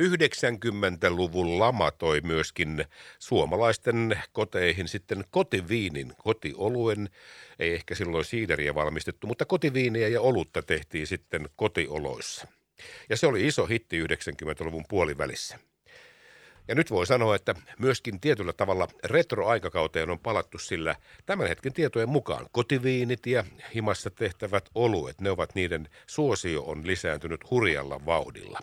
90-luvun lama toi myöskin suomalaisten koteihin sitten kotiviinin, kotioluen. Ei ehkä silloin siideriä valmistettu, mutta kotiviiniä ja olutta tehtiin sitten kotioloissa. Ja se oli iso hitti 90-luvun puolivälissä. Ja nyt voi sanoa, että myöskin tietyllä tavalla retroaikakauteen on palattu sillä tämän hetken tietojen mukaan kotiviinit ja himassa tehtävät oluet, ne ovat niiden suosio on lisääntynyt hurjalla vauhdilla.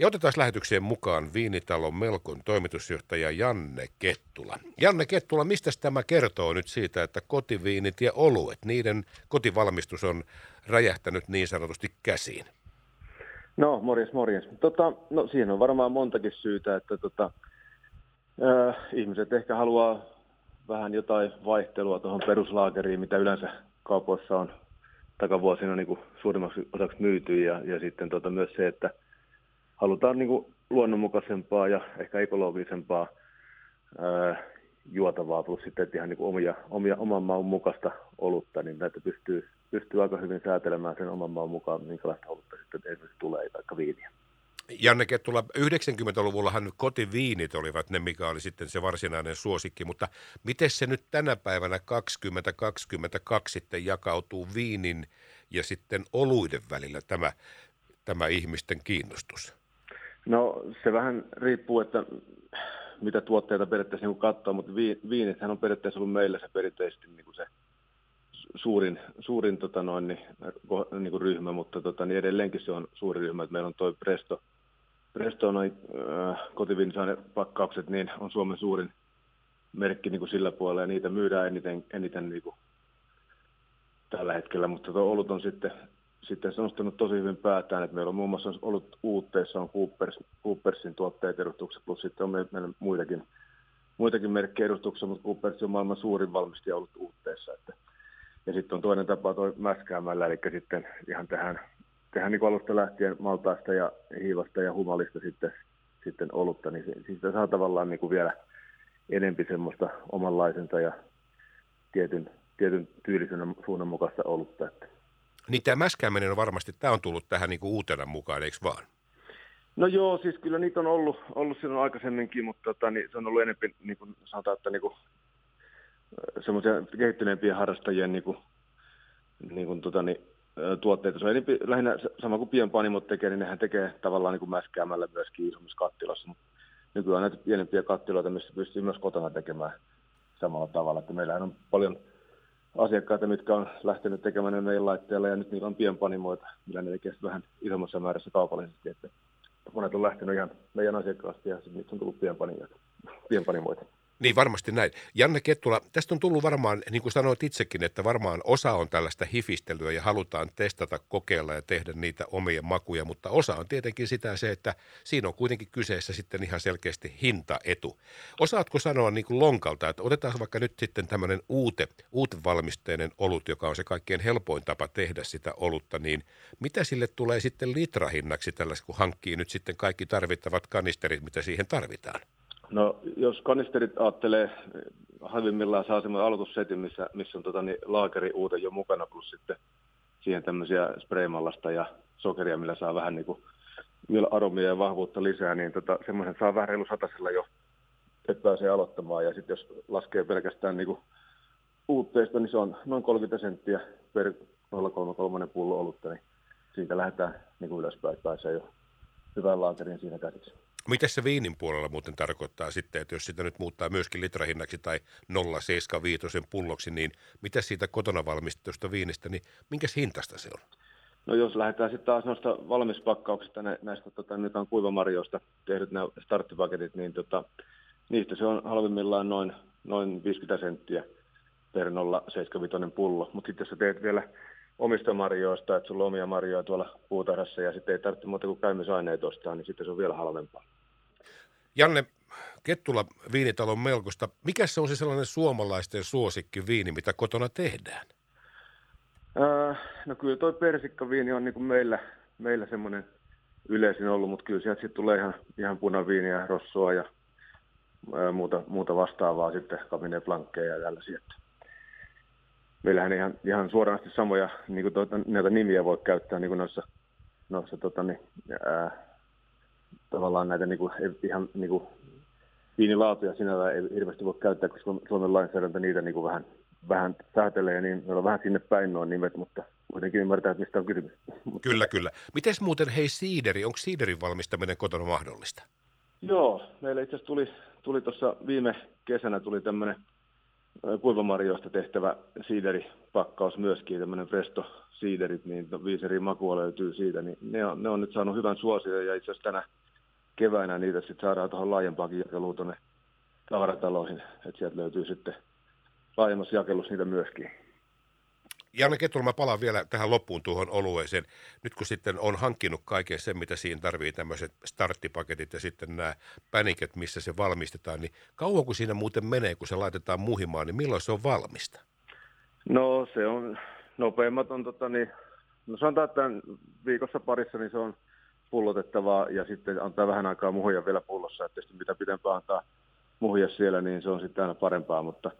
Ja otetaan lähetykseen mukaan Viinitalon Melkon toimitusjohtaja Janne Kettula. Janne Kettula, mistä tämä kertoo nyt siitä, että kotiviinit ja oluet, niiden kotivalmistus on räjähtänyt niin sanotusti käsiin? No, morjes, morjes. Tota, no, siihen on varmaan montakin syytä, että tota, äh, ihmiset ehkä haluaa vähän jotain vaihtelua tuohon peruslaakeriin, mitä yleensä kaupoissa on takavuosina niin kuin suurimmaksi osaksi myyty. Ja, ja sitten tota, myös se, että halutaan niin kuin luonnonmukaisempaa ja ehkä ekologisempaa ää, äh, juotavaa, plus sitten ihan niin kuin omia, omia, oman maun mukaista olutta, niin näitä pystyy, pystyy aika hyvin säätelemään sen oman maun mukaan, minkälaista olutta sitten esimerkiksi tulee, vaikka viiniä. Janne Kettula, 90-luvullahan kotiviinit olivat ne, mikä oli sitten se varsinainen suosikki, mutta miten se nyt tänä päivänä 2022 sitten jakautuu viinin ja sitten oluiden välillä tämä, tämä ihmisten kiinnostus? No se vähän riippuu, että mitä tuotteita periaatteessa niin katsoo, mutta viinithän on periaatteessa ollut meillä se perinteisesti niin kuin se suurin, suurin tota noin, niin, niin kuin ryhmä, mutta tota, niin edelleenkin se on suuri ryhmä, että meillä on tuo Presto, Presto noin äh, pakkaukset, niin on Suomen suurin merkki niin kuin sillä puolella, ja niitä myydään eniten, eniten niin kuin tällä hetkellä, mutta tuo olut on sitten sitten se on nostanut tosi hyvin päätään, että meillä on muun muassa ollut uutteissa on Coopers, Coopersin tuotteet edustukset, plus sitten on meillä muitakin, muitakin merkkejä edustuksessa, mutta Coopers on maailman suurin valmistaja ollut uutteissa. Että, ja sitten on toinen tapa toi mäskäämällä, eli sitten ihan tähän, tähän niin alusta lähtien maltaasta ja hiivasta ja humalista sitten, sitten olutta, niin siitä saa tavallaan niin kuin vielä enempi semmoista omanlaisensa ja tietyn, tietyn tyylisen suunnan mukaista olutta. Että niin tämä mäskääminen on varmasti, tämä on tullut tähän niin kuin uutena mukaan, eikö vaan? No joo, siis kyllä niitä on ollut, ollut silloin aikaisemminkin, mutta tota, niin se on ollut enemmän, niin kuin sanotaan, että niin kuin, semmoisia kehittyneempien harrastajien niin kuin, niin kuin, tota, niin, tuotteita. Se on enemmän, lähinnä sama kuin pienpanimot tekee, niin nehän tekee tavallaan niin kuin mäskäämällä myöskin isommissa kattilassa. Mutta nykyään näitä pienempiä kattiloita, missä pystyy myös kotona tekemään samalla tavalla. Että meillähän on paljon asiakkaita, mitkä on lähtenyt tekemään ne meidän laitteella, ja nyt niillä on pienpanimoita, millä ne tekee vähän isommassa määrässä kaupallisesti. Että monet on lähtenyt ihan meidän asiakkaasta, ja sitten on tullut pienpanimoita. Niin varmasti näin. Janne Kettula, tästä on tullut varmaan, niin kuin sanoit itsekin, että varmaan osa on tällaista hifistelyä ja halutaan testata, kokeilla ja tehdä niitä omia makuja, mutta osa on tietenkin sitä se, että siinä on kuitenkin kyseessä sitten ihan selkeästi hintaetu. Osaatko sanoa niin kuin lonkalta, että otetaan vaikka nyt sitten tämmöinen uute, uutevalmisteinen olut, joka on se kaikkein helpoin tapa tehdä sitä olutta, niin mitä sille tulee sitten litrahinnaksi tällaista, kun hankkii nyt sitten kaikki tarvittavat kanisterit, mitä siihen tarvitaan? No jos kanisterit ajattelee, halvimmillaan saa semmoinen aloitussetin, missä, missä on tota, niin, laakeri uute jo mukana, plus sitten siihen tämmöisiä spraymallasta ja sokeria, millä saa vähän niin kuin, vielä aromia ja vahvuutta lisää, niin tota, semmoisen saa vähän reilu satasella jo, että pääsee aloittamaan. Ja sitten jos laskee pelkästään niin kuin uutteista, niin se on noin 30 senttiä per 0,33 pullo olutta, niin siitä lähdetään niin kuin ylöspäin, pääsee jo hyvän laakerin siinä käsiksi. Miten se viinin puolella muuten tarkoittaa sitten, että jos sitä nyt muuttaa myöskin litrahinnaksi tai 0,75 pulloksi, niin mitä siitä kotona valmistetusta viinistä, niin minkä hintasta se on? No jos lähdetään sitten taas noista valmispakkauksista, näistä tota, nyt on kuivamarjoista tehdyt nämä starttipaketit, niin tota, niistä se on halvimmillaan noin, noin 50 senttiä per 0,75 pullo. Mutta sitten jos sä teet vielä omista marjoista, että sulla on omia marjoja tuolla puutarhassa ja sitten ei tarvitse muuta kuin käymisaineet ostaa, niin sitten se on vielä halvempaa. Janne Kettula viinitalon melkoista. Mikä se on se sellainen suomalaisten suosikki viini, mitä kotona tehdään? Äh, no kyllä toi persikkaviini on niin kuin meillä, meillä semmoinen yleisin ollut, mutta kyllä sieltä sitten tulee ihan, ihan punaviiniä, rossoa ja ää, muuta, muuta vastaavaa sitten, Cabernet Blanckeja ja tällaisia. Meillähän ihan, ihan suoranaisesti samoja niin kuin tuota, näitä nimiä voi käyttää niin kuin noissa, noissa tota, niin, ää, tavallaan näitä niin kuin, ihan niin kuin, viinilaatuja sinällään ei hirveästi voi käyttää, koska Suomen lainsäädäntö niitä niin kuin vähän, vähän säätelee, niin meillä on vähän sinne päin nuo nimet, mutta kuitenkin ymmärtää, että mistä on kysymys. Kyllä, kyllä. Miten muuten, hei siideri, onko siiderin valmistaminen kotona mahdollista? Joo, meillä itse asiassa tuli, tuli tuossa viime kesänä tuli tämmöinen kuivamarjoista tehtävä siideripakkaus myöskin, tämmöinen Presto siiderit, niin viisi eri makua löytyy siitä, niin ne on, ne on nyt saanut hyvän suosion ja itse asiassa tänä keväänä niitä sitten saadaan tuohon laajempaakin jakeluun tuonne tavarataloihin, että sieltä löytyy sitten laajemmassa jakelussa niitä myöskin. Janne Ketula, mä palaan vielä tähän loppuun tuohon olueeseen. Nyt kun sitten on hankkinut kaiken sen, mitä siinä tarvii, tämmöiset starttipaketit ja sitten nämä päniket, missä se valmistetaan, niin kauan kun siinä muuten menee, kun se laitetaan muhimaan, niin milloin se on valmista? No se on, nopeimmat on tota niin, no sanotaan, että viikossa parissa niin se on pullotettavaa ja sitten antaa vähän aikaa muhia vielä pullossa, että mitä pidempään antaa muhia siellä, niin se on sitten aina parempaa, mutta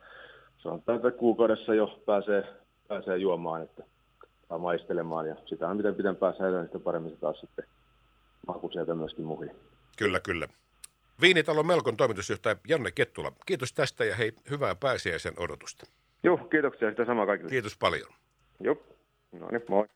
sanotaan, että kuukaudessa jo pääsee pääsee juomaan että, tai maistelemaan. Ja sitä miten pitempään säilyy, niin sitä paremmin se taas sitten maku sieltä myöskin muhi. Kyllä, kyllä. Viinitalon Melkon toimitusjohtaja Janne Kettula, kiitos tästä ja hei, hyvää pääsiäisen odotusta. Joo, kiitoksia sitä samaa kaikille. Kiitos paljon. Joo, no niin, moi.